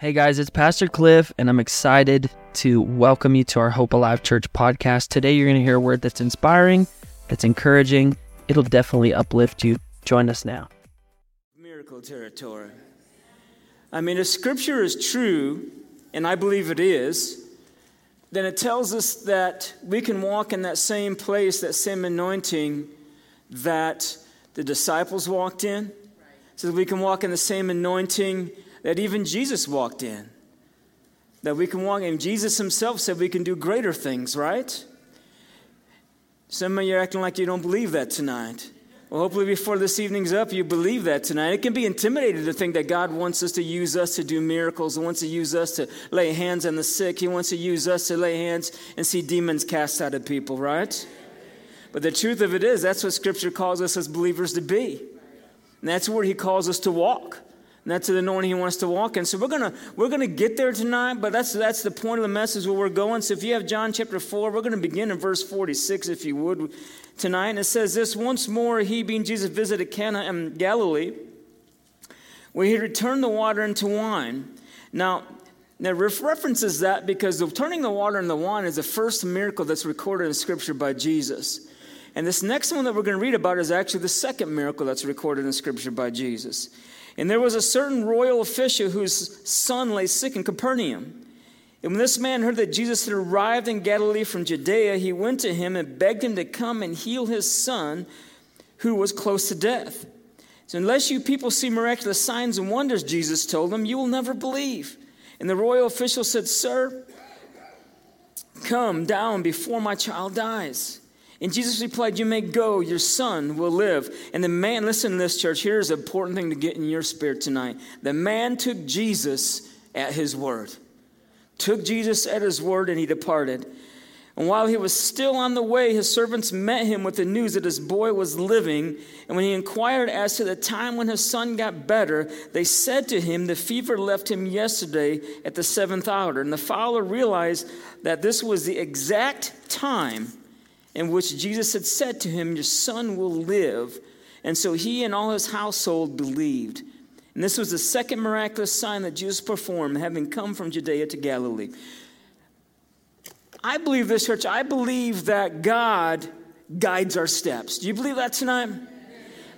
Hey guys, it's Pastor Cliff, and I'm excited to welcome you to our Hope Alive Church podcast. Today, you're going to hear a word that's inspiring, that's encouraging. It'll definitely uplift you. Join us now. Miracle territory. I mean, if scripture is true, and I believe it is, then it tells us that we can walk in that same place, that same anointing that the disciples walked in. So that we can walk in the same anointing that even Jesus walked in. That we can walk in. Jesus himself said we can do greater things, right? Some of you are acting like you don't believe that tonight. Well, hopefully, before this evening's up, you believe that tonight. It can be intimidating to think that God wants us to use us to do miracles. He wants to use us to lay hands on the sick. He wants to use us to lay hands and see demons cast out of people, right? But the truth of it is, that's what Scripture calls us as believers to be. And that's where He calls us to walk. And that's the anointing he wants to walk in. So we're gonna we're gonna get there tonight, but that's that's the point of the message where we're going. So if you have John chapter four, we're gonna begin in verse 46, if you would, tonight. And it says this once more he being Jesus visited Cana in Galilee, where he returned the water into wine. Now now, references that because the turning the water into wine is the first miracle that's recorded in Scripture by Jesus. And this next one that we're going to read about is actually the second miracle that's recorded in Scripture by Jesus. And there was a certain royal official whose son lay sick in Capernaum. And when this man heard that Jesus had arrived in Galilee from Judea, he went to him and begged him to come and heal his son, who was close to death. So, unless you people see miraculous signs and wonders, Jesus told them, you will never believe. And the royal official said, Sir, come down before my child dies. And Jesus replied, You may go, your son will live. And the man, listen to this, church. Here's an important thing to get in your spirit tonight. The man took Jesus at his word, took Jesus at his word, and he departed. And while he was still on the way, his servants met him with the news that his boy was living. And when he inquired as to the time when his son got better, they said to him, The fever left him yesterday at the seventh hour. And the father realized that this was the exact time in which Jesus had said to him, Your son will live. And so he and all his household believed. And this was the second miraculous sign that Jesus performed, having come from Judea to Galilee. I believe this, church. I believe that God guides our steps. Do you believe that tonight?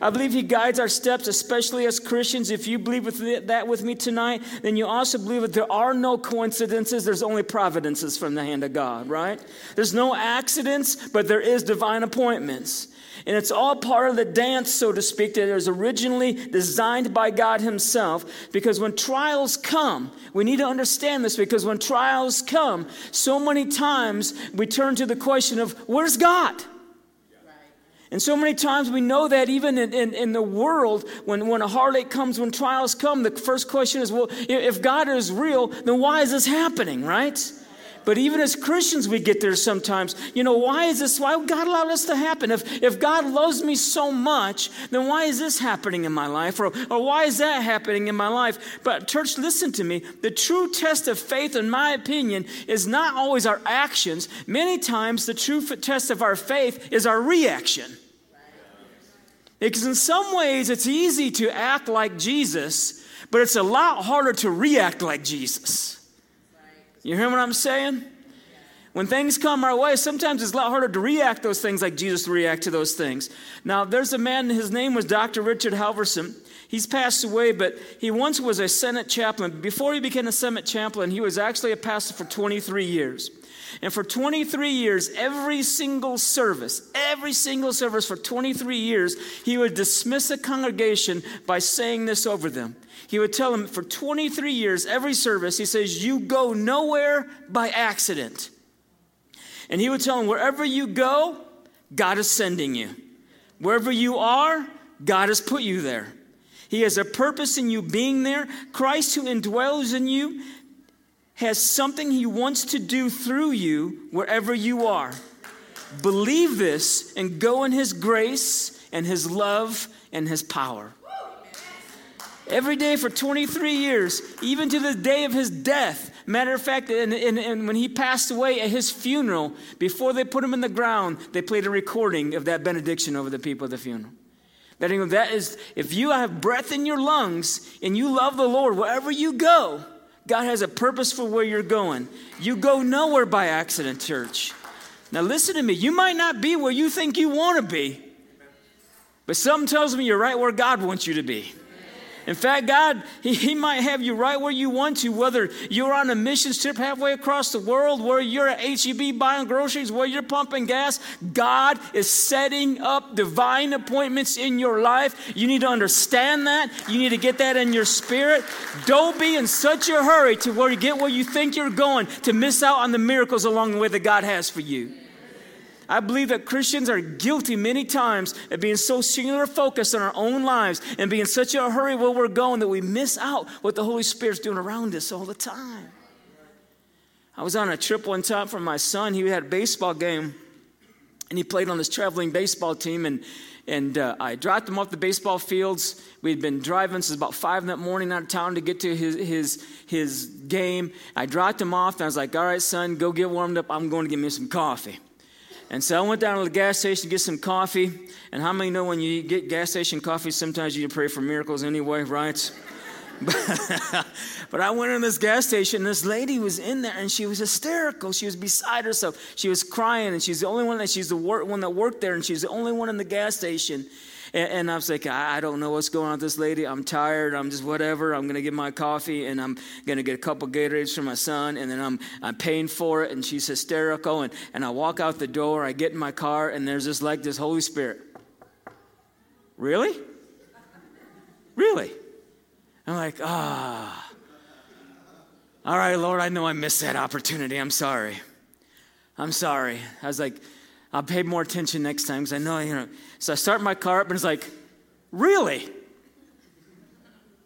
I believe He guides our steps, especially as Christians. If you believe with that with me tonight, then you also believe that there are no coincidences, there's only providences from the hand of God, right? There's no accidents, but there is divine appointments. And it's all part of the dance, so to speak, that was originally designed by God Himself. Because when trials come, we need to understand this because when trials come, so many times we turn to the question of, where's God? And so many times we know that even in, in, in, the world, when, when a heartache comes, when trials come, the first question is, well, if God is real, then why is this happening, right? But even as Christians, we get there sometimes. You know, why is this? Why God allowed this to happen? If, if God loves me so much, then why is this happening in my life? Or, or why is that happening in my life? But, church, listen to me. The true test of faith, in my opinion, is not always our actions. Many times, the true test of our faith is our reaction. Because in some ways, it's easy to act like Jesus, but it's a lot harder to react like Jesus. You hear what I'm saying? When things come our way, sometimes it's a lot harder to react those things like Jesus react to those things. Now, there's a man, his name was Dr. Richard Halverson. He's passed away, but he once was a Senate chaplain. Before he became a Senate chaplain, he was actually a pastor for 23 years. And for 23 years, every single service, every single service for 23 years, he would dismiss a congregation by saying this over them. He would tell them for 23 years, every service, he says, You go nowhere by accident. And he would tell them, Wherever you go, God is sending you. Wherever you are, God has put you there. He has a purpose in you being there. Christ, who indwells in you, has something he wants to do through you wherever you are. Believe this and go in his grace and his love and his power. Every day for 23 years, even to the day of his death. Matter of fact, and, when he passed away at his funeral, before they put him in the ground, they played a recording of that benediction over the people at the funeral. That is, if you have breath in your lungs and you love the Lord, wherever you go, God has a purpose for where you're going. You go nowhere by accident, church. Now, listen to me. You might not be where you think you want to be, but something tells me you're right where God wants you to be. In fact, God, he, he, might have you right where you want to, whether you're on a mission trip halfway across the world, where you're at HEB buying groceries, where you're pumping gas. God is setting up divine appointments in your life. You need to understand that. You need to get that in your spirit. Don't be in such a hurry to where you get where you think you're going to miss out on the miracles along the way that God has for you. I believe that Christians are guilty many times of being so singular focused on our own lives and being such a hurry where we're going that we miss out what the Holy Spirit's doing around us all the time. I was on a trip one time for my son. He had a baseball game and he played on this traveling baseball team and and uh, I dropped him off the baseball fields. We'd been driving since about five in that morning out of town to get to his, his, his game. I dropped him off and I was like, all right, son, go get warmed up. I'm going to get me some coffee. And so I went down to the gas station to get some coffee. And how many know when you get gas station coffee, sometimes you pray for miracles anyway, right? but I went in this gas station, this lady was in there, and she was hysterical. She was beside herself. She was crying, and she's the only one that she's the one that worked there, and she's the only one in the gas station. And, and I was like, I, don't know what's going on with this lady. I'm tired. I'm just whatever. I'm going to get my coffee and I'm going to get a couple Gatorades for my son. And then I'm, I'm paying for it. And she's hysterical. And, and I walk out the door. I get in my car and there's just like this Holy Spirit. Really? Really? I'm like, ah. All right, Lord, I know I missed that opportunity. I'm sorry. I'm sorry. I was like, I'll pay more attention next time because I know, you know. So I start my car up and it's like, really?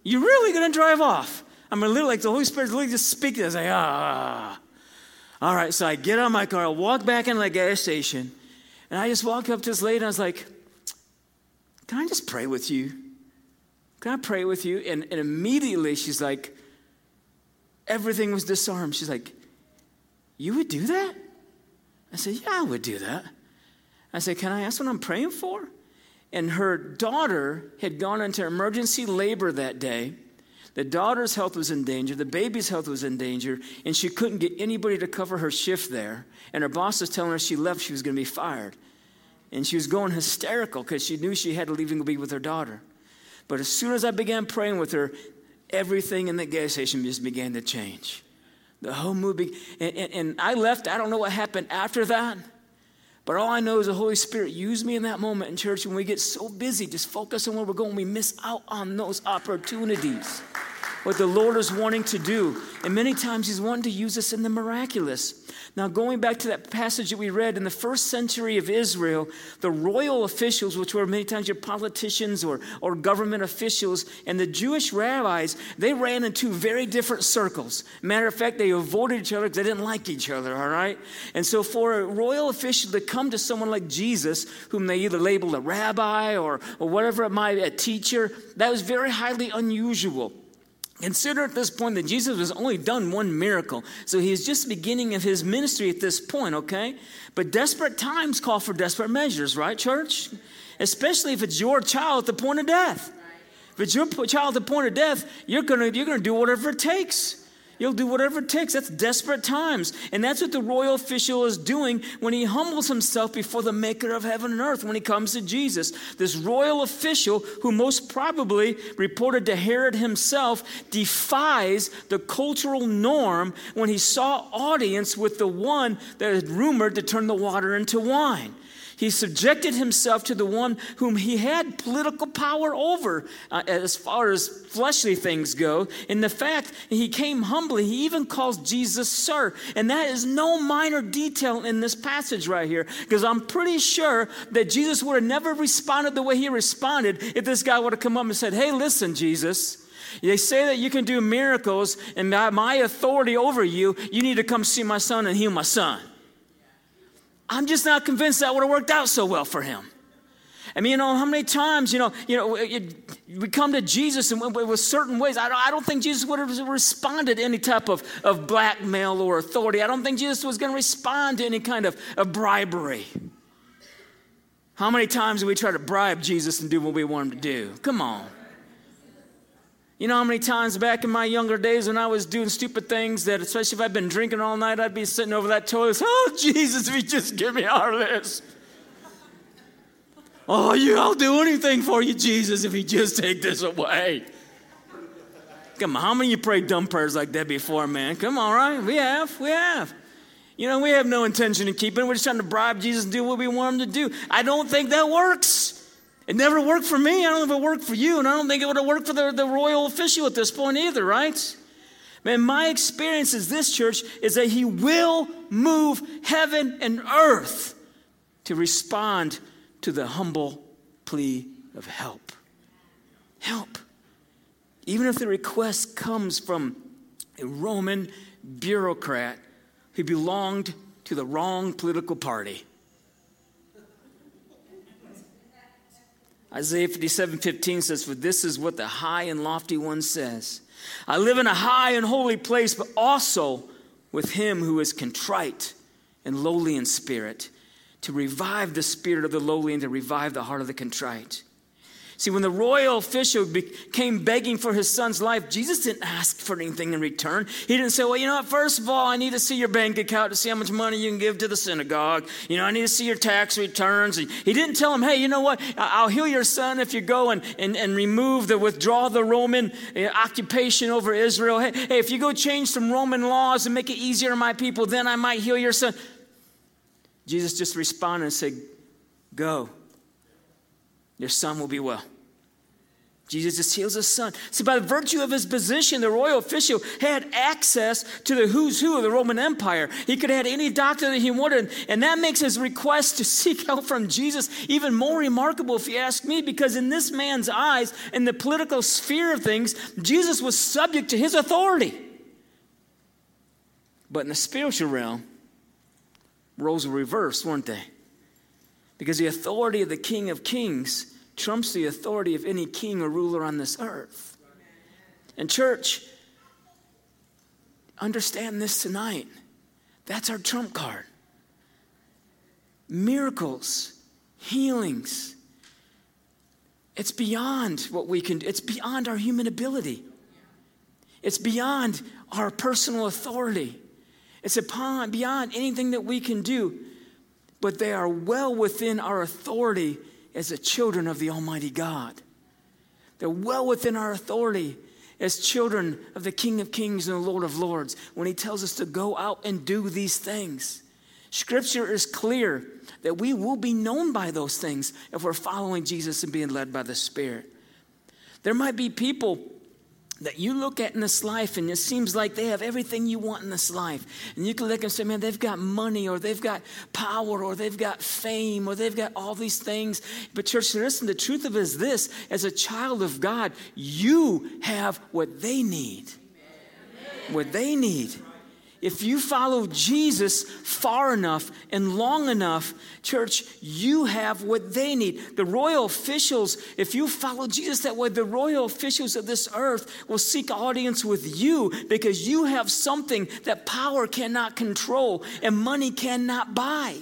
You're really going to drive off? I'm a little like the Holy Spirit's literally just speaking. I was like, ah. All right, so I get out of my car, I walk back into the gas station, and I just walk up to this lady and I was like, can I just pray with you? Can I pray with you? And, and immediately she's like, everything was disarmed. She's like, you would do that? I said, yeah, I would do that. I said, Can I ask what I'm praying for? And her daughter had gone into emergency labor that day. The daughter's health was in danger, the baby's health was in danger, and she couldn't get anybody to cover her shift there. And her boss was telling her she left, she was going to be fired. And she was going hysterical because she knew she had to leave and be with her daughter. But as soon as I began praying with her, everything in the gas station just began to change. The whole movie, and, and, and I left. I don't know what happened after that. But all I know is the Holy Spirit used me in that moment in church when we get so busy, just focus on where we're going, we miss out on those opportunities. What the Lord is wanting to do. And many times He's wanting to use us in the miraculous. Now, going back to that passage that we read in the first century of Israel, the royal officials, which were many times your politicians or, or government officials, and the Jewish rabbis, they ran in two very different circles. Matter of fact, they avoided each other because they didn't like each other, all right? And so, for a royal official to come to someone like Jesus, whom they either labeled a rabbi or, or whatever it might be, a teacher, that was very highly unusual. Consider at this point that Jesus has only done one miracle. So he's just beginning of his ministry at this point, okay? But desperate times call for desperate measures, right, church? Especially if it's your child at the point of death. If it's your child at the point of death, you're gonna, you're gonna do whatever it takes. He'll do whatever it takes. That's desperate times. And that's what the royal official is doing when he humbles himself before the maker of heaven and earth when he comes to Jesus. This royal official, who most probably reported to Herod himself, defies the cultural norm when he saw audience with the one that had rumored to turn the water into wine. He subjected himself to the one whom he had political power over uh, as far as fleshly things go. In the fact he came humbly, he even calls Jesus sir. And that is no minor detail in this passage right here, because I'm pretty sure that Jesus would have never responded the way he responded if this guy would have come up and said, Hey, listen, Jesus. They say that you can do miracles, and by my authority over you, you need to come see my son and heal my son. I'm just not convinced that would have worked out so well for him. I mean, you know, how many times, you know, you know, we come to Jesus and with certain ways. I don't, I don't think Jesus would have responded to any type of, of blackmail or authority. I don't think Jesus was going to respond to any kind of, of bribery. How many times do we try to bribe Jesus and do what we want him to do? Come on. You know how many times back in my younger days when I was doing stupid things that, especially if I'd been drinking all night, I'd be sitting over that toilet. Oh, Jesus, if you just give me our list. Oh, you, I'll do anything for you, Jesus, if you just take this away. Come on, how many of you prayed dumb prayers like that before, man? Come on, right? We have, we have. You know, we have no intention of keeping. We're just trying to bribe Jesus and do what we want him to do. I don't think that works. It never worked for me. I don't know if it worked for you, and I don't think it would have worked for the, the royal official at this point either, right? Man, my experience as this church is that he will move heaven and earth to respond to the humble plea of help. Help. Even if the request comes from a Roman bureaucrat who belonged to the wrong political party. Isaiah 57 15 says, For this is what the high and lofty one says I live in a high and holy place, but also with him who is contrite and lowly in spirit, to revive the spirit of the lowly and to revive the heart of the contrite. See, when the royal official came begging for his son's life, Jesus didn't ask for anything in return. He didn't say, Well, you know what? First of all, I need to see your bank account to see how much money you can give to the synagogue. You know, I need to see your tax returns. He didn't tell him, Hey, you know what? I'll heal your son if you go and, and, and remove the withdraw the Roman uh, occupation over Israel. Hey, hey, if you go change some Roman laws and make it easier on my people, then I might heal your son. Jesus just responded and said, Go your son will be well. Jesus just heals his son. See, by virtue of his position, the royal official had access to the who's who of the Roman Empire. He could have had any doctor that he wanted, and that makes his request to seek help from Jesus even more remarkable, if you ask me, because in this man's eyes, in the political sphere of things, Jesus was subject to his authority. But in the spiritual realm, roles were reversed, weren't they? Because the authority of the King of Kings trumps the authority of any king or ruler on this earth. And, church, understand this tonight. That's our trump card. Miracles, healings. It's beyond what we can do, it's beyond our human ability. It's beyond our personal authority. It's upon, beyond anything that we can do but they are well within our authority as the children of the Almighty God. They're well within our authority as children of the King of Kings and the Lord of Lords when He tells us to go out and do these things. Scripture is clear that we will be known by those things if we're following Jesus and being led by the Spirit. There might be people that you look at in this life and it seems like they have everything you want in this life. And you can look and say, man, they've got money or they've got power or they've got fame or they've got all these things. But, church, listen, the truth of it is this as a child of God, you have what they need. What they need if you follow Jesus far enough and long enough, church, you have what they need. The royal officials, if you follow Jesus that way, the royal officials of this earth will seek audience with you because you have something that power cannot control and money cannot buy.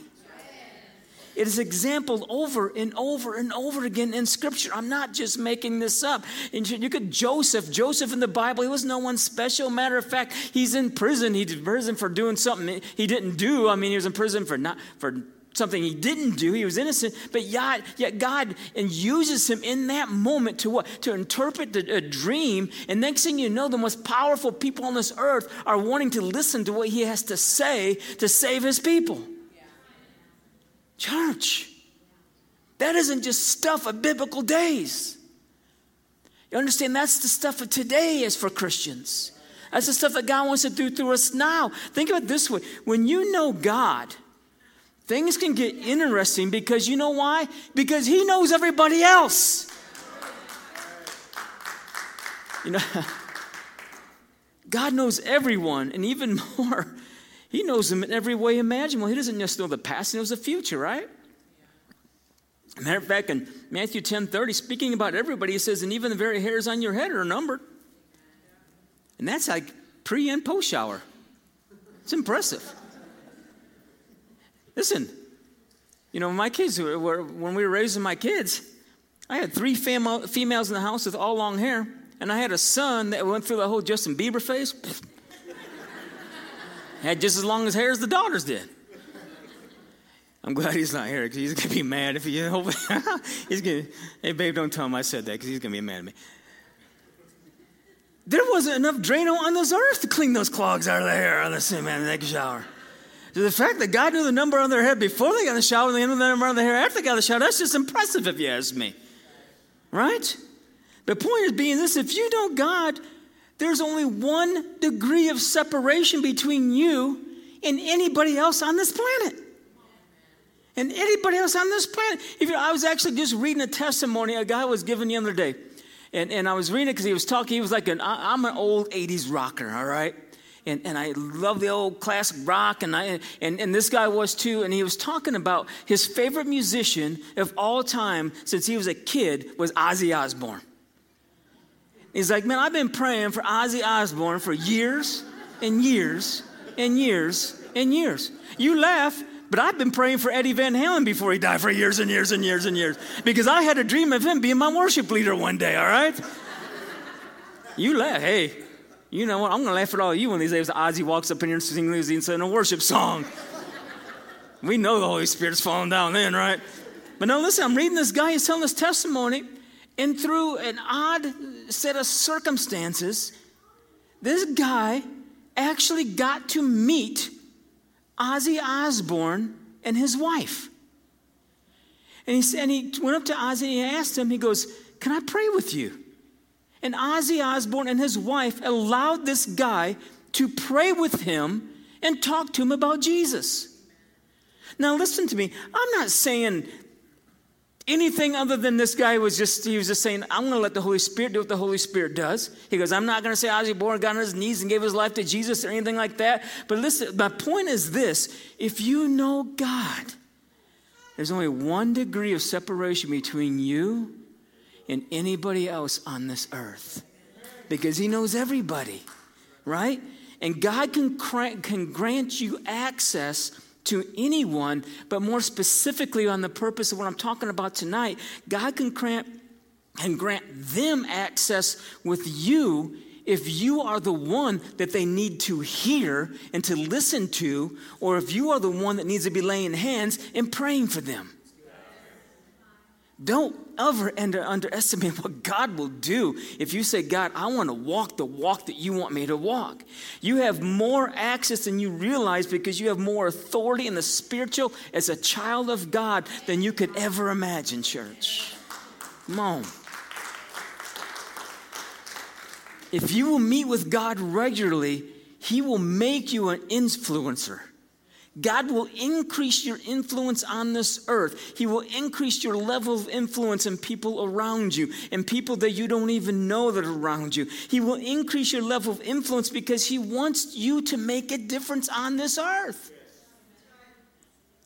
It is exampled over and over and over again in Scripture. I'm not just making this up. And you could Joseph. Joseph in the Bible, he was no one special. Matter of fact, he's in prison. He's in prison for doing something he didn't do. I mean, he was in prison for not for something he didn't do. He was innocent, but yet, yet God and uses him in that moment to what? To interpret the, a dream. And next thing you know, the most powerful people on this earth are wanting to listen to what he has to say to save his people. Church, that isn't just stuff of biblical days. You understand? That's the stuff of today is for Christians. That's the stuff that God wants to do through us now. Think of it this way when you know God, things can get interesting because you know why? Because He knows everybody else. You know, God knows everyone, and even more, he knows them in every way imaginable. He doesn't just know the past, he knows the future, right? Matter of fact, in Matthew 10 30, speaking about everybody, he says, and even the very hairs on your head are numbered. And that's like pre and post shower. It's impressive. Listen, you know, my kids were, when we were raising my kids, I had three females in the house with all long hair, and I had a son that went through the whole Justin Bieber phase. Had just as long as hair as the daughters did. I'm glad he's not here because he's gonna be mad if he. he's gonna. Hey, babe, don't tell him I said that because he's gonna be mad at me. There wasn't enough Drano on this earth to clean those clogs out of the hair on the same man take a shower. So the fact that God knew the number on their head before they got the shower and the number on their hair after they got the shower, that's just impressive if you ask me. Right? The point is being this if you know God, there's only one degree of separation between you and anybody else on this planet and anybody else on this planet. If you, I was actually just reading a testimony a guy was giving the other day, and, and I was reading it because he was talking. He was like, an, I'm an old '80s rocker, all right. And, and I love the old classic rock, and, I, and, and this guy was too. And he was talking about his favorite musician of all time since he was a kid was Ozzy Osbourne. He's like, man, I've been praying for Ozzy Osbourne for years and years and years and years. You laugh, but I've been praying for Eddie Van Halen before he died for years and years and years and years because I had a dream of him being my worship leader one day, all right? You laugh. Hey, you know what? I'm going to laugh at all of you when these days Ozzy walks up in here and sings and sing a worship song. We know the Holy Spirit's falling down then, right? But now listen, I'm reading this guy, he's telling this testimony, and through an odd set of circumstances, this guy actually got to meet Ozzy Osbourne and his wife. And he, and he went up to Ozzy and he asked him, he goes, Can I pray with you? And Ozzy Osbourne and his wife allowed this guy to pray with him and talk to him about Jesus. Now, listen to me. I'm not saying anything other than this guy was just, he was just saying, I'm going to let the Holy Spirit do what the Holy Spirit does. He goes, I'm not going to say Ozzy Osbourne got on his knees and gave his life to Jesus or anything like that. But listen, my point is this if you know God, there's only one degree of separation between you and anybody else on this earth because he knows everybody, right? And God can, can grant you access to anyone, but more specifically on the purpose of what I'm talking about tonight, God can grant and grant them access with you if you are the one that they need to hear and to listen to, or if you are the one that needs to be laying hands and praying for them. Don't ever under, underestimate what God will do if you say, God, I want to walk the walk that you want me to walk. You have more access than you realize because you have more authority in the spiritual as a child of God than you could ever imagine, church. Come on. If you will meet with God regularly, He will make you an influencer. God will increase your influence on this earth. He will increase your level of influence in people around you and people that you don't even know that are around you. He will increase your level of influence because He wants you to make a difference on this earth.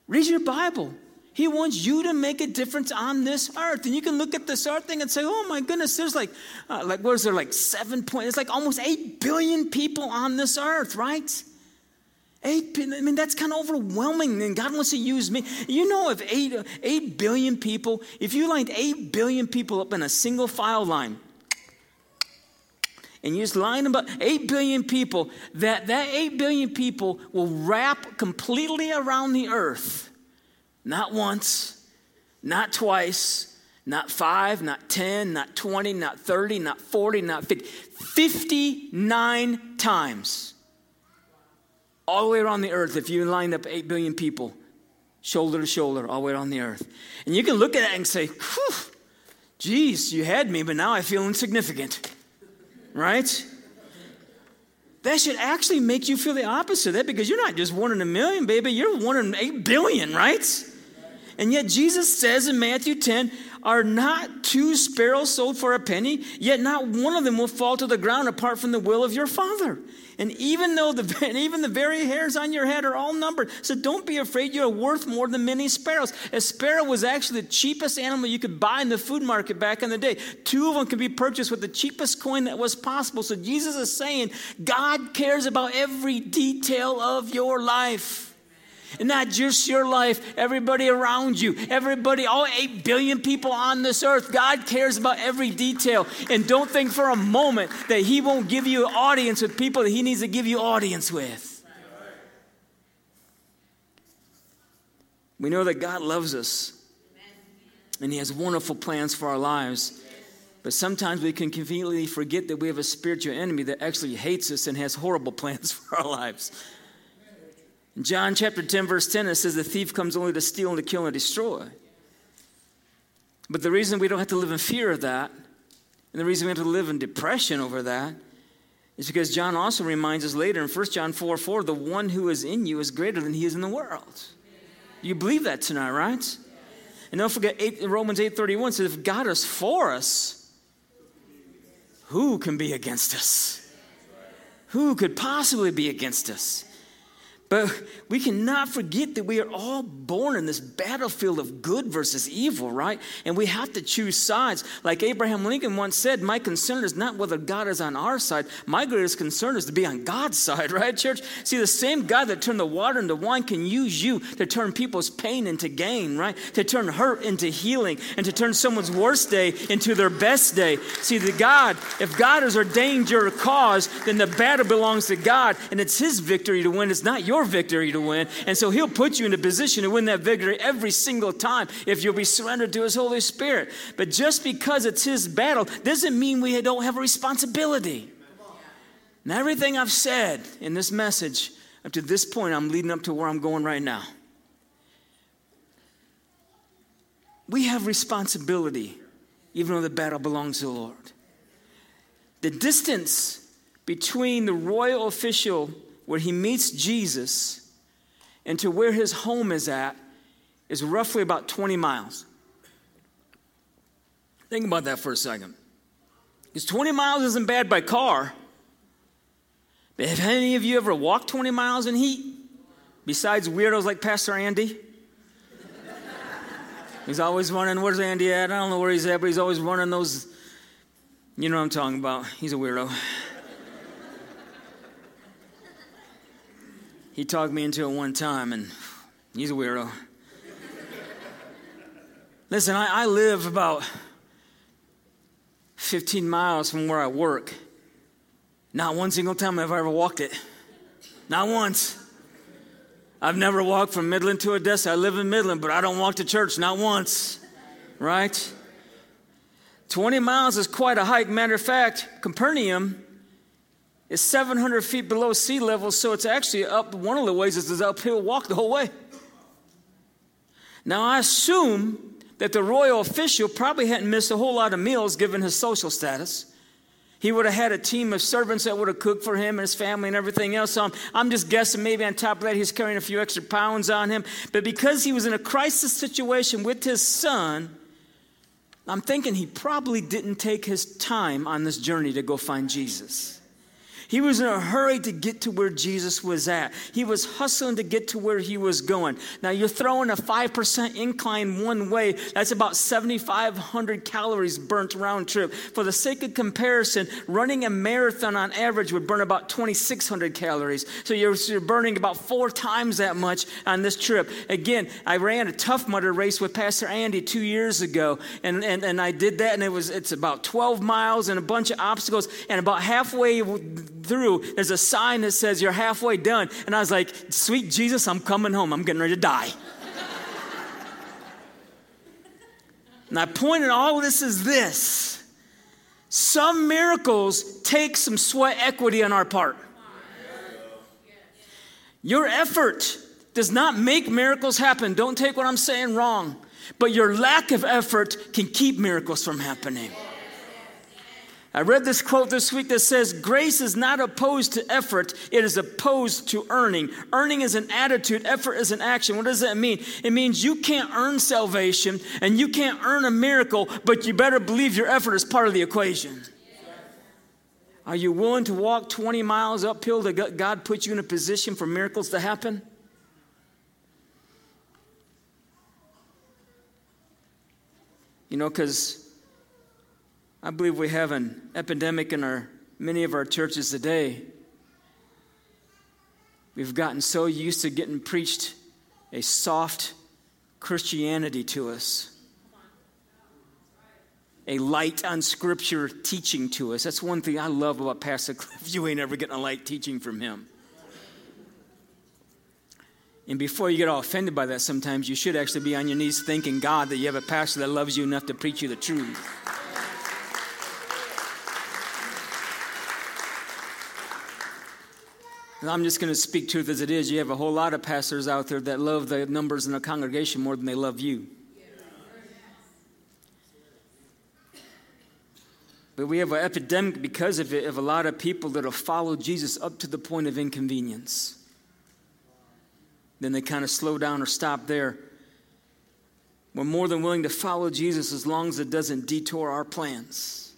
Read your Bible. He wants you to make a difference on this earth. And you can look at this earth thing and say, oh my goodness, there's like, uh, like what is there, like seven point, it's like almost eight billion people on this earth, right? Eight, I mean, that's kind of overwhelming. And God wants to use me. You know, if eight, eight billion people, if you lined eight billion people up in a single file line, and you just line them up, eight billion people, that, that eight billion people will wrap completely around the earth. Not once, not twice, not five, not 10, not 20, not 30, not 40, not 50. 59 times all the way around the earth, if you lined up 8 billion people, shoulder to shoulder, all the way around the earth. And you can look at that and say, Whew, geez, you had me, but now I feel insignificant. Right? That should actually make you feel the opposite of that because you're not just one in a million, baby, you're one in 8 billion, right? And yet Jesus says in Matthew 10, are not two sparrows sold for a penny? Yet not one of them will fall to the ground apart from the will of your Father. And even though the, even the very hairs on your head are all numbered, so don't be afraid. You're worth more than many sparrows. A sparrow was actually the cheapest animal you could buy in the food market back in the day. Two of them could be purchased with the cheapest coin that was possible. So Jesus is saying, God cares about every detail of your life. And not just your life, everybody around you, everybody, all 8 billion people on this earth. God cares about every detail. And don't think for a moment that He won't give you audience with people that He needs to give you audience with. We know that God loves us and He has wonderful plans for our lives. But sometimes we can conveniently forget that we have a spiritual enemy that actually hates us and has horrible plans for our lives. In John chapter 10, verse 10, it says, The thief comes only to steal and to kill and destroy. But the reason we don't have to live in fear of that, and the reason we have to live in depression over that, is because John also reminds us later in 1 John 4 4, the one who is in you is greater than he is in the world. You believe that tonight, right? And don't forget eight, Romans 8:31 says if God is for us, who can be against us? Who could possibly be against us? But we cannot forget that we are all born in this battlefield of good versus evil, right? And we have to choose sides. Like Abraham Lincoln once said, My concern is not whether God is on our side. My greatest concern is to be on God's side, right, church? See, the same God that turned the water into wine can use you to turn people's pain into gain, right? To turn hurt into healing and to turn someone's worst day into their best day. See, the God, if God has ordained your cause, then the battle belongs to God and it's His victory to win. It's not yours your victory to win. And so He'll put you in a position to win that victory every single time if you'll be surrendered to His Holy Spirit. But just because it's His battle doesn't mean we don't have a responsibility. And everything I've said in this message up to this point, I'm leading up to where I'm going right now. We have responsibility, even though the battle belongs to the Lord. The distance between the royal official where he meets Jesus and to where his home is at is roughly about 20 miles. Think about that for a second. Because 20 miles isn't bad by car. But have any of you ever walked 20 miles in heat? Besides weirdos like Pastor Andy? he's always running, where's Andy at? I don't know where he's at, but he's always running those, you know what I'm talking about. He's a weirdo. He talked me into it one time, and he's a weirdo. Listen, I, I live about 15 miles from where I work. Not one single time have I ever walked it. Not once. I've never walked from Midland to Odessa. I live in Midland, but I don't walk to church, not once. Right? 20 miles is quite a hike. Matter of fact, Capernaum is 700 feet below sea level, so it's actually up one of the ways is an uphill walk the whole way. Now, I assume that the royal official probably hadn't missed a whole lot of meals given his social status. He would have had a team of servants that would have cooked for him and his family and everything else. So I'm, I'm just guessing maybe on top of that he's carrying a few extra pounds on him. But because he was in a crisis situation with his son, I'm thinking he probably didn't take his time on this journey to go find Jesus. He was in a hurry to get to where Jesus was at. He was hustling to get to where he was going. Now, you're throwing a 5% incline one way. That's about 7,500 calories burnt round trip. For the sake of comparison, running a marathon on average would burn about 2,600 calories. So you're, you're burning about four times that much on this trip. Again, I ran a Tough Mudder race with Pastor Andy two years ago, and, and, and I did that, and it was it's about 12 miles and a bunch of obstacles, and about halfway through, there's a sign that says, You're halfway done. And I was like, Sweet Jesus, I'm coming home. I'm getting ready to die. and I pointed all this is this some miracles take some sweat equity on our part. Your effort does not make miracles happen. Don't take what I'm saying wrong. But your lack of effort can keep miracles from happening. I read this quote this week that says, Grace is not opposed to effort, it is opposed to earning. Earning is an attitude, effort is an action. What does that mean? It means you can't earn salvation and you can't earn a miracle, but you better believe your effort is part of the equation. Are you willing to walk 20 miles uphill to God put you in a position for miracles to happen? You know, because I believe we have an epidemic in our many of our churches today. We've gotten so used to getting preached a soft Christianity to us, a light on scripture teaching to us. That's one thing I love about Pastor Cliff. You ain't ever getting a light teaching from him. And before you get all offended by that, sometimes you should actually be on your knees thanking God that you have a pastor that loves you enough to preach you the truth. I'm just going to speak truth as it is. You have a whole lot of pastors out there that love the numbers in the congregation more than they love you. But we have an epidemic because of it of a lot of people that have followed Jesus up to the point of inconvenience. Then they kind of slow down or stop there. We're more than willing to follow Jesus as long as it doesn't detour our plans.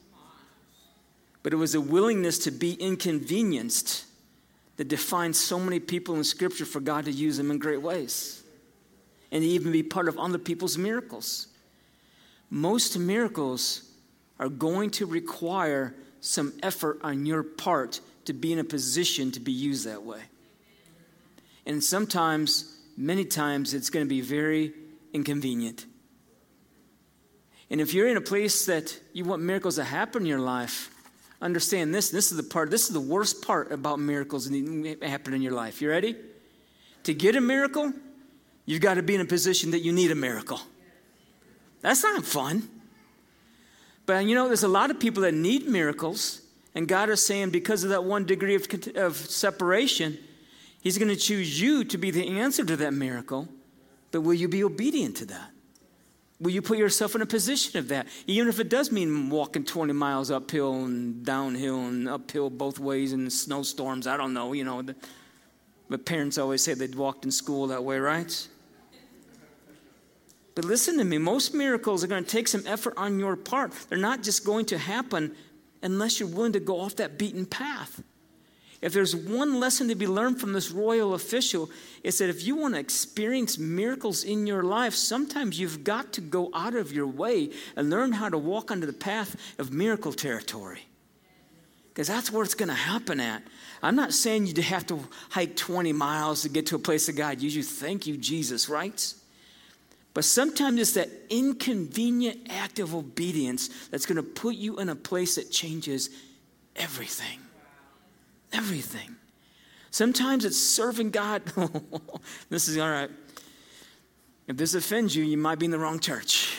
But it was a willingness to be inconvenienced that defines so many people in Scripture for God to use them in great ways and even be part of other people's miracles. Most miracles are going to require some effort on your part to be in a position to be used that way. And sometimes, many times, it's going to be very inconvenient. And if you're in a place that you want miracles to happen in your life, understand this. This is the part, this is the worst part about miracles happening in your life. You ready? To get a miracle, you've got to be in a position that you need a miracle. That's not fun. But you know, there's a lot of people that need miracles, and God is saying because of that one degree of, of separation, He's going to choose you to be the answer to that miracle, but will you be obedient to that? Will you put yourself in a position of that? Even if it does mean walking 20 miles uphill and downhill and uphill both ways in snowstorms, I don't know, you know. But parents always say they'd walked in school that way, right? But listen to me, most miracles are going to take some effort on your part. They're not just going to happen unless you're willing to go off that beaten path. If there's one lesson to be learned from this royal official, it's that if you want to experience miracles in your life, sometimes you've got to go out of your way and learn how to walk onto the path of miracle territory. Because that's where it's going to happen at. I'm not saying you have to hike 20 miles to get to a place of God You just Thank you, Jesus, right? But sometimes it's that inconvenient act of obedience that's going to put you in a place that changes everything. Everything. Sometimes it's serving God. this is all right. If this offends you, you might be in the wrong church.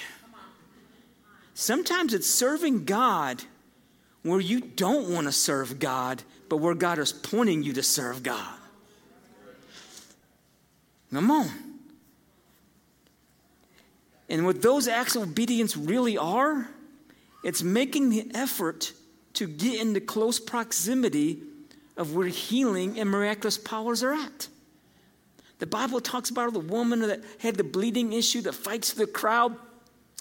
Sometimes it's serving God where you don't want to serve God, but where God is pointing you to serve God. Come on. And what those acts of obedience really are, it's making the effort to get into close proximity of where healing and miraculous powers are at. The Bible talks about the woman that had the bleeding issue that fights the crowd.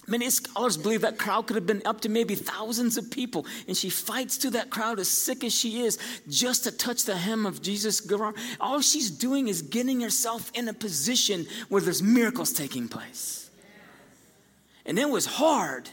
Many scholars believe that crowd could have been up to maybe thousands of people. And she fights through that crowd as sick as she is just to touch the hem of Jesus' garment. All she's doing is getting herself in a position where there's miracles taking place. And it was hard.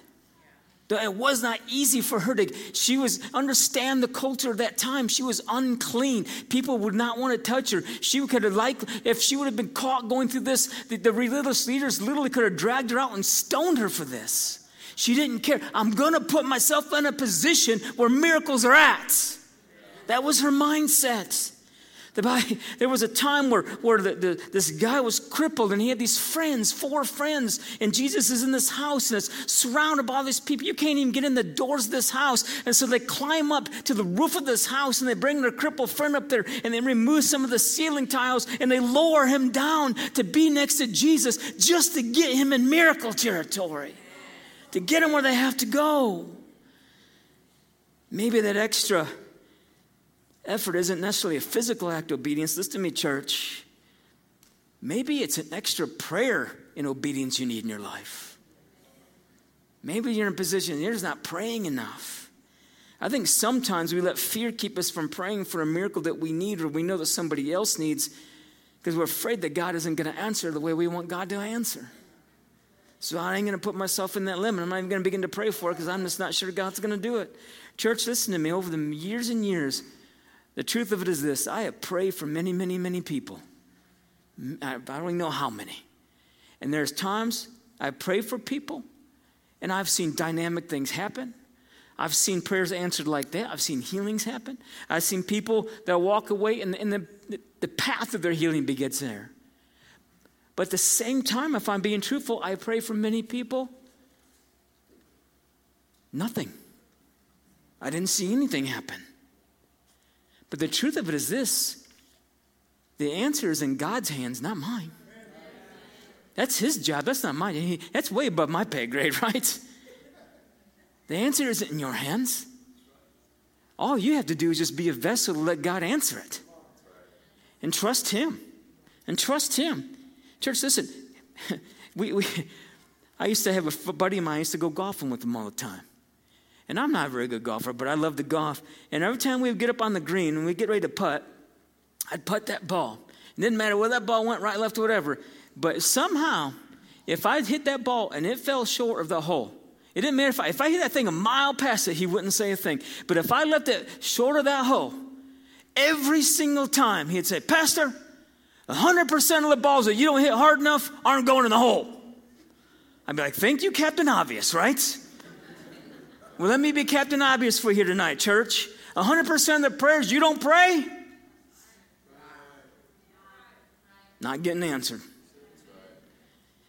It was not easy for her to, she was, understand the culture of that time. She was unclean. People would not want to touch her. She could have like, if she would have been caught going through this, the, the religious leaders literally could have dragged her out and stoned her for this. She didn't care. I'm to put myself in a position where miracles are at. That was her mindset. The, there was a time where, where the, the, this guy was crippled and he had these friends, four friends, and Jesus is in this house and it's surrounded by all these people. You can't even get in the doors of this house. And so they climb up to the roof of this house and they bring their crippled friend up there and they remove some of the ceiling tiles and they lower him down to be next to Jesus just to get him in miracle territory, to get him where they have to go. Maybe that extra effort isn't necessarily a physical act of obedience. Listen to me, church. Maybe it's an extra prayer in obedience you need in your life. Maybe you're in a position you're just not praying enough. I think sometimes we let fear keep us from praying for a miracle that we need or we know that somebody else needs because we're afraid that God isn't going to answer the way we want God to answer. So I ain't going to put myself in that limit. I'm not even going to begin to pray for it because I'm just not sure God's going to do it. Church, listen to me. Over the years and years, the truth of it is this I have prayed for many, many, many people I don't even know how many. And there's times I pray for people and I've seen dynamic things happen. I've seen prayers answered like that. I've seen healings happen. I've seen people that walk away and, and the, the path of their healing begins there. But at the same time, if I'm being truthful, I pray for many people. Nothing. I didn't see anything happen. But the truth of it is this the answer is in God's hands, not mine. That's his job. That's not mine. That's way above my pay grade, right? The answer isn't in your hands. All you have to do is just be a vessel to let God answer it. And trust Him. And trust Him. Church, listen, we, we, I used to have a buddy of mine, I used to go golfing with him all the time. And I'm not a very good golfer, but I love to golf. And every time we would get up on the green and we'd get ready to putt, I'd putt that ball. It didn't matter where that ball went, right, left, or whatever. But somehow, if I hit that ball and it fell short of the hole, it didn't matter if I, if I hit that thing a mile past it, he wouldn't say a thing. But if I left it short of that hole, every single time he'd say, Pastor, 100% of the balls that you don't hit hard enough aren't going in the hole. I'd be like, Thank you, Captain Obvious, right? Well, let me be Captain Obvious for you tonight, church. 100% of the prayers you don't pray, not getting answered.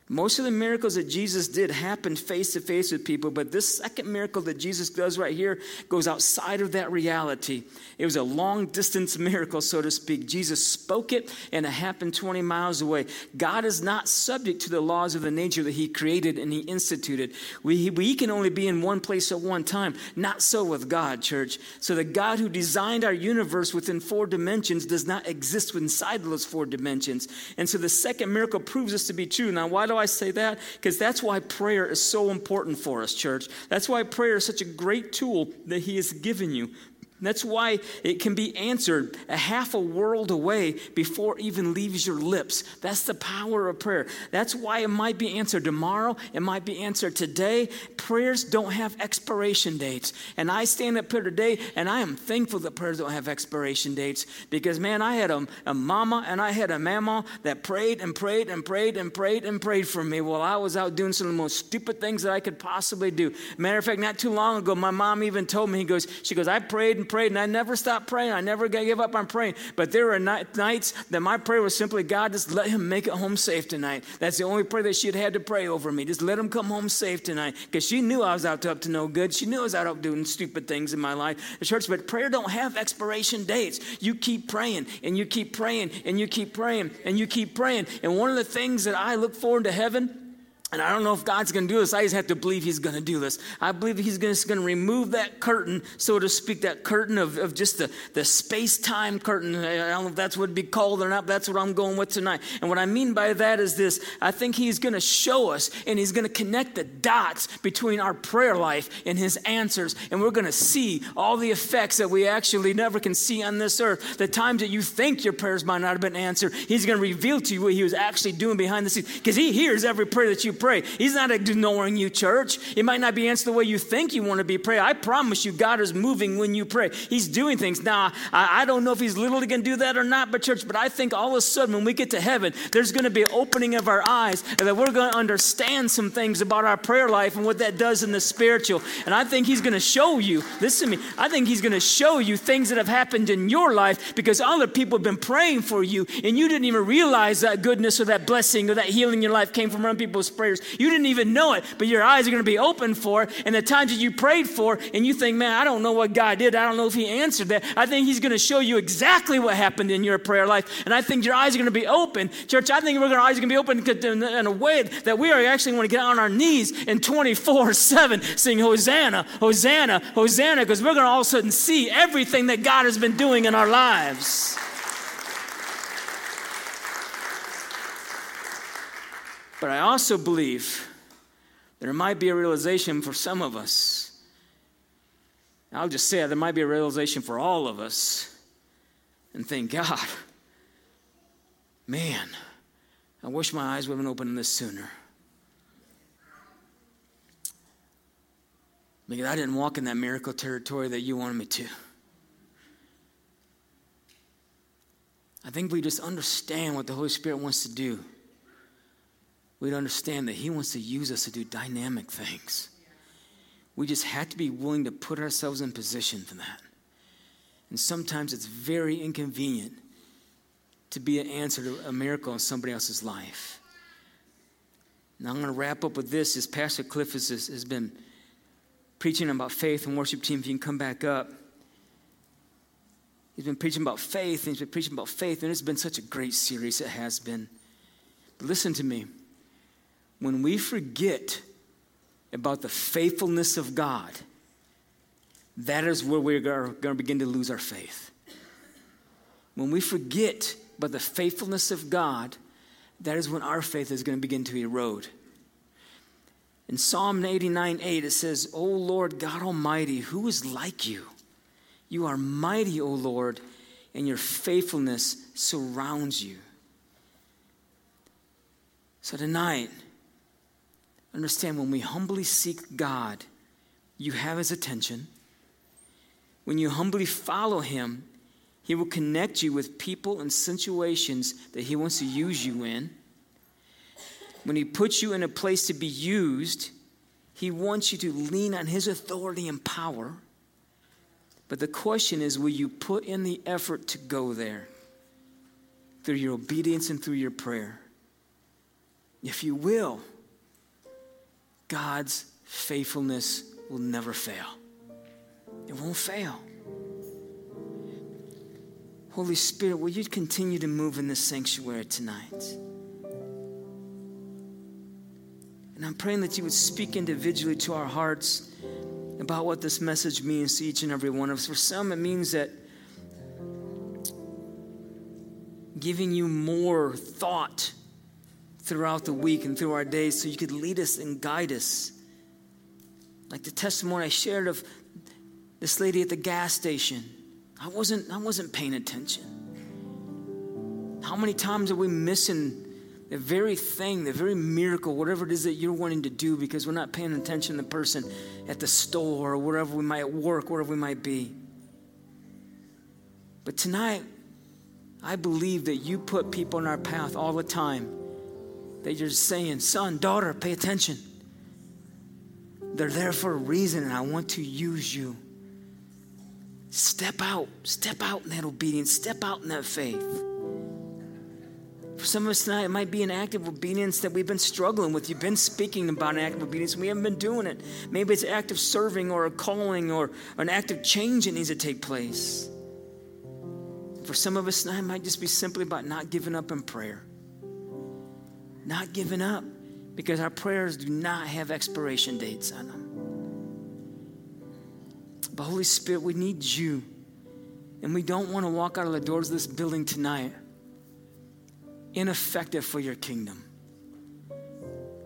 Most of the miracles that Jesus did happened face to face with people, but this second miracle that Jesus does right here goes outside of that reality. It was a long distance miracle, so to speak. Jesus spoke it, and it happened 20 miles away. God is not subject to the laws of the nature that He created and He instituted. We, we can only be in one place at one time. Not so with God, church. So the God who designed our universe within four dimensions does not exist inside those four dimensions. And so the second miracle proves this to be true. Now, why do I say that? Because that's why prayer is so important for us, church. That's why prayer is such a great tool that He has given you. That's why it can be answered a half a world away before even leaves your lips. That's the power of prayer. That's why it might be answered tomorrow, it might be answered today. Prayers don't have expiration dates. And I stand up here today and I am thankful that prayers don't have expiration dates because, man, I had a, a mama and I had a mama that prayed and prayed and prayed and prayed and prayed for me while I was out doing some of the most stupid things that I could possibly do. Matter of fact, not too long ago, my mom even told me, he goes, she goes, I prayed prayed, and I never stopped praying. I never gave up on praying. But there were nights that my prayer was simply, God, just let him make it home safe tonight. That's the only prayer that she had had to pray over me. Just let him come home safe tonight. Because she knew I was out to up to no good. She knew I was out up doing stupid things in my life. The church, but prayer don't have expiration dates. You keep praying and you keep praying and you keep praying and you keep praying. And one of the things that I look forward to heaven and I don't know if God's going to do this. I just have to believe He's going to do this. I believe He's going to, remove that curtain, so to speak, that curtain of, of just the, the space time curtain. I don't know if that's what it'd be called or not, but that's what I'm going with tonight. And what I mean by that is this I think He's going to show us and He's going to connect the dots between our prayer life and His answers. And we're going to see all the effects that we actually never can see on this earth. The times that you think your prayers might not have been answered, He's going to reveal to you what He was actually doing behind the scenes because He hears every prayer that you pray. He's not ignoring you, church. It might not be answered the way you think you want to be prayed. I promise you, God is moving when you pray. He's doing things. Now, I, I don't know if He's literally going to do that or not, but church, but I think all of a sudden when we get to heaven, there's going to be an opening of our eyes and that we're going to understand some things about our prayer life and what that does in the spiritual. And I think He's going to show you, listen to me, I think He's going to show you things that have happened in your life because other people have been praying for you and you didn't even realize that goodness or that blessing or that healing in your life came from other people's prayers. You you didn't even know it, but your eyes are going to be open for it. And the times that you prayed for, and you think, man, I don't know what God did. I don't know if He answered that. I think He's going to show you exactly what happened in your prayer life. And I think your eyes are going to be open. Church, I think our eyes are going to be open in a way that we are actually going to get on our knees in 24 7 sing Hosanna, Hosanna, Hosanna, because we're going to all of a sudden see everything that God has been doing in our lives. But I also believe there might be a realization for some of us. I'll just say there might be a realization for all of us. And thank God, man, I wish my eyes would have been open this sooner. Because I didn't walk in that miracle territory that you wanted me to. I think we just understand what the Holy Spirit wants to do. We'd understand that He wants to use us to do dynamic things. We just have to be willing to put ourselves in position for that. And sometimes it's very inconvenient to be an answer to a miracle in somebody else's life. Now, I'm going to wrap up with this as Pastor Cliff has, has been preaching about faith and worship team. If you can come back up. He's been preaching about faith, and he's been preaching about faith, and it's been such a great series. It has been. But listen to me. When we forget about the faithfulness of God, that is where we're going to begin to lose our faith. When we forget about the faithfulness of God, that is when our faith is going to begin to erode. In Psalm 89 8, it says, O Lord God Almighty, who is like you? You are mighty, O Lord, and your faithfulness surrounds you. So tonight, understand when we humbly seek God, you have his attention. When you humbly follow him, he will connect you with people and situations that he wants to use you in. When he puts you in a place to be used, he wants you to lean on his authority and power. But the question is will you put in the effort to go there through your obedience and through your prayer? If you will, God's faithfulness will never fail. It won't fail. Holy Spirit, will you continue to move in this sanctuary tonight? And I'm praying that you would speak individually to our hearts about what this message means to each and every one of us. For some, it means that giving you more thought throughout the week and through our days so you could lead us and guide us. Like the testimony I shared of this lady at the gas station. I wasn't, I wasn't paying attention. How many times are we missing the very thing, the very miracle, whatever it is that you're wanting to do because we're not paying attention to the person at the store or wherever we might work, wherever we might be. But tonight, I believe that you put people in our path all the time that you're just saying, son, daughter, pay attention. They're there for a reason, and I want to use you. Step out, step out in that obedience, step out in that faith. For some of us tonight, it might be an act of obedience that we've been struggling with. You've been speaking about an act of obedience, and we haven't been doing it. Maybe it's an act of serving or a calling or an act of change that needs to take place. For some of us tonight, it might just be simply about not giving up in prayer. Not giving up because our prayers do not have expiration dates on them. But Holy Spirit, we need you. And we don't want to walk out of the doors of this building tonight ineffective for your kingdom.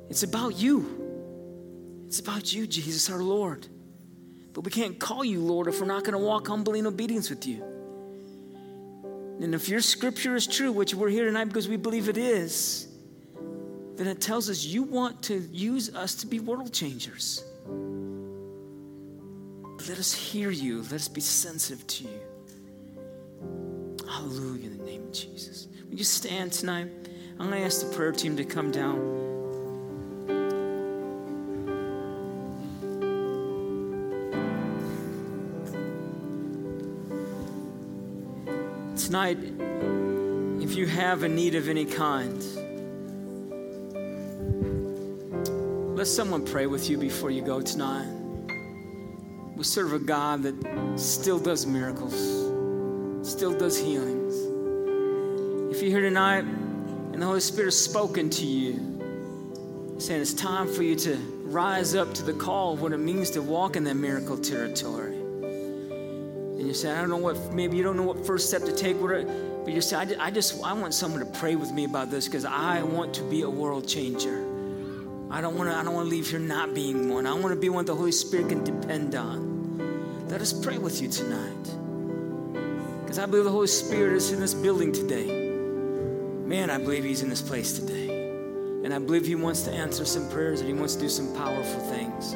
It's about you. It's about you, Jesus, our Lord. But we can't call you Lord if we're not going to walk humbly in obedience with you. And if your scripture is true, which we're here tonight because we believe it is, then it tells us you want to use us to be world changers. Let us hear you. Let us be sensitive to you. Hallelujah in the name of Jesus. Would you stand tonight? I'm going to ask the prayer team to come down. Tonight, if you have a need of any kind, let someone pray with you before you go tonight. We serve a God that still does miracles, still does healing if you're here tonight and the Holy Spirit has spoken to you, saying it's time for you to rise up to the call of what it means to walk in that miracle territory. And you say, I don't know what, maybe you don't know what first step to take, but you say, I just, I want someone to pray with me about this because I want to be a world changer. I don't want to, I don't want to leave here not being one. I want to be one the Holy Spirit can depend on. Let us pray with you tonight. Because I believe the Holy Spirit is in this building today. Man, I believe He's in this place today. And I believe He wants to answer some prayers and He wants to do some powerful things.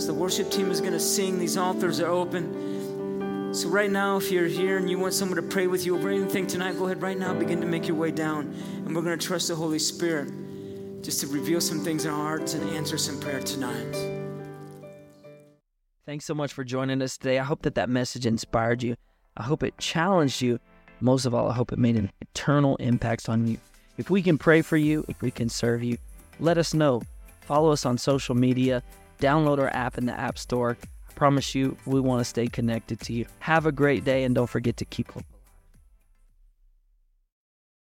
So the worship team is going to sing. These altars are open. So, right now, if you're here and you want someone to pray with you over anything tonight, go ahead right now, begin to make your way down. And we're going to trust the Holy Spirit just to reveal some things in our hearts and answer some prayer tonight. Thanks so much for joining us today. I hope that that message inspired you. I hope it challenged you. Most of all, I hope it made an eternal impact on you. If we can pray for you, if we can serve you, let us know. Follow us on social media, download our app in the App Store. I promise you, we want to stay connected to you. Have a great day, and don't forget to keep hope.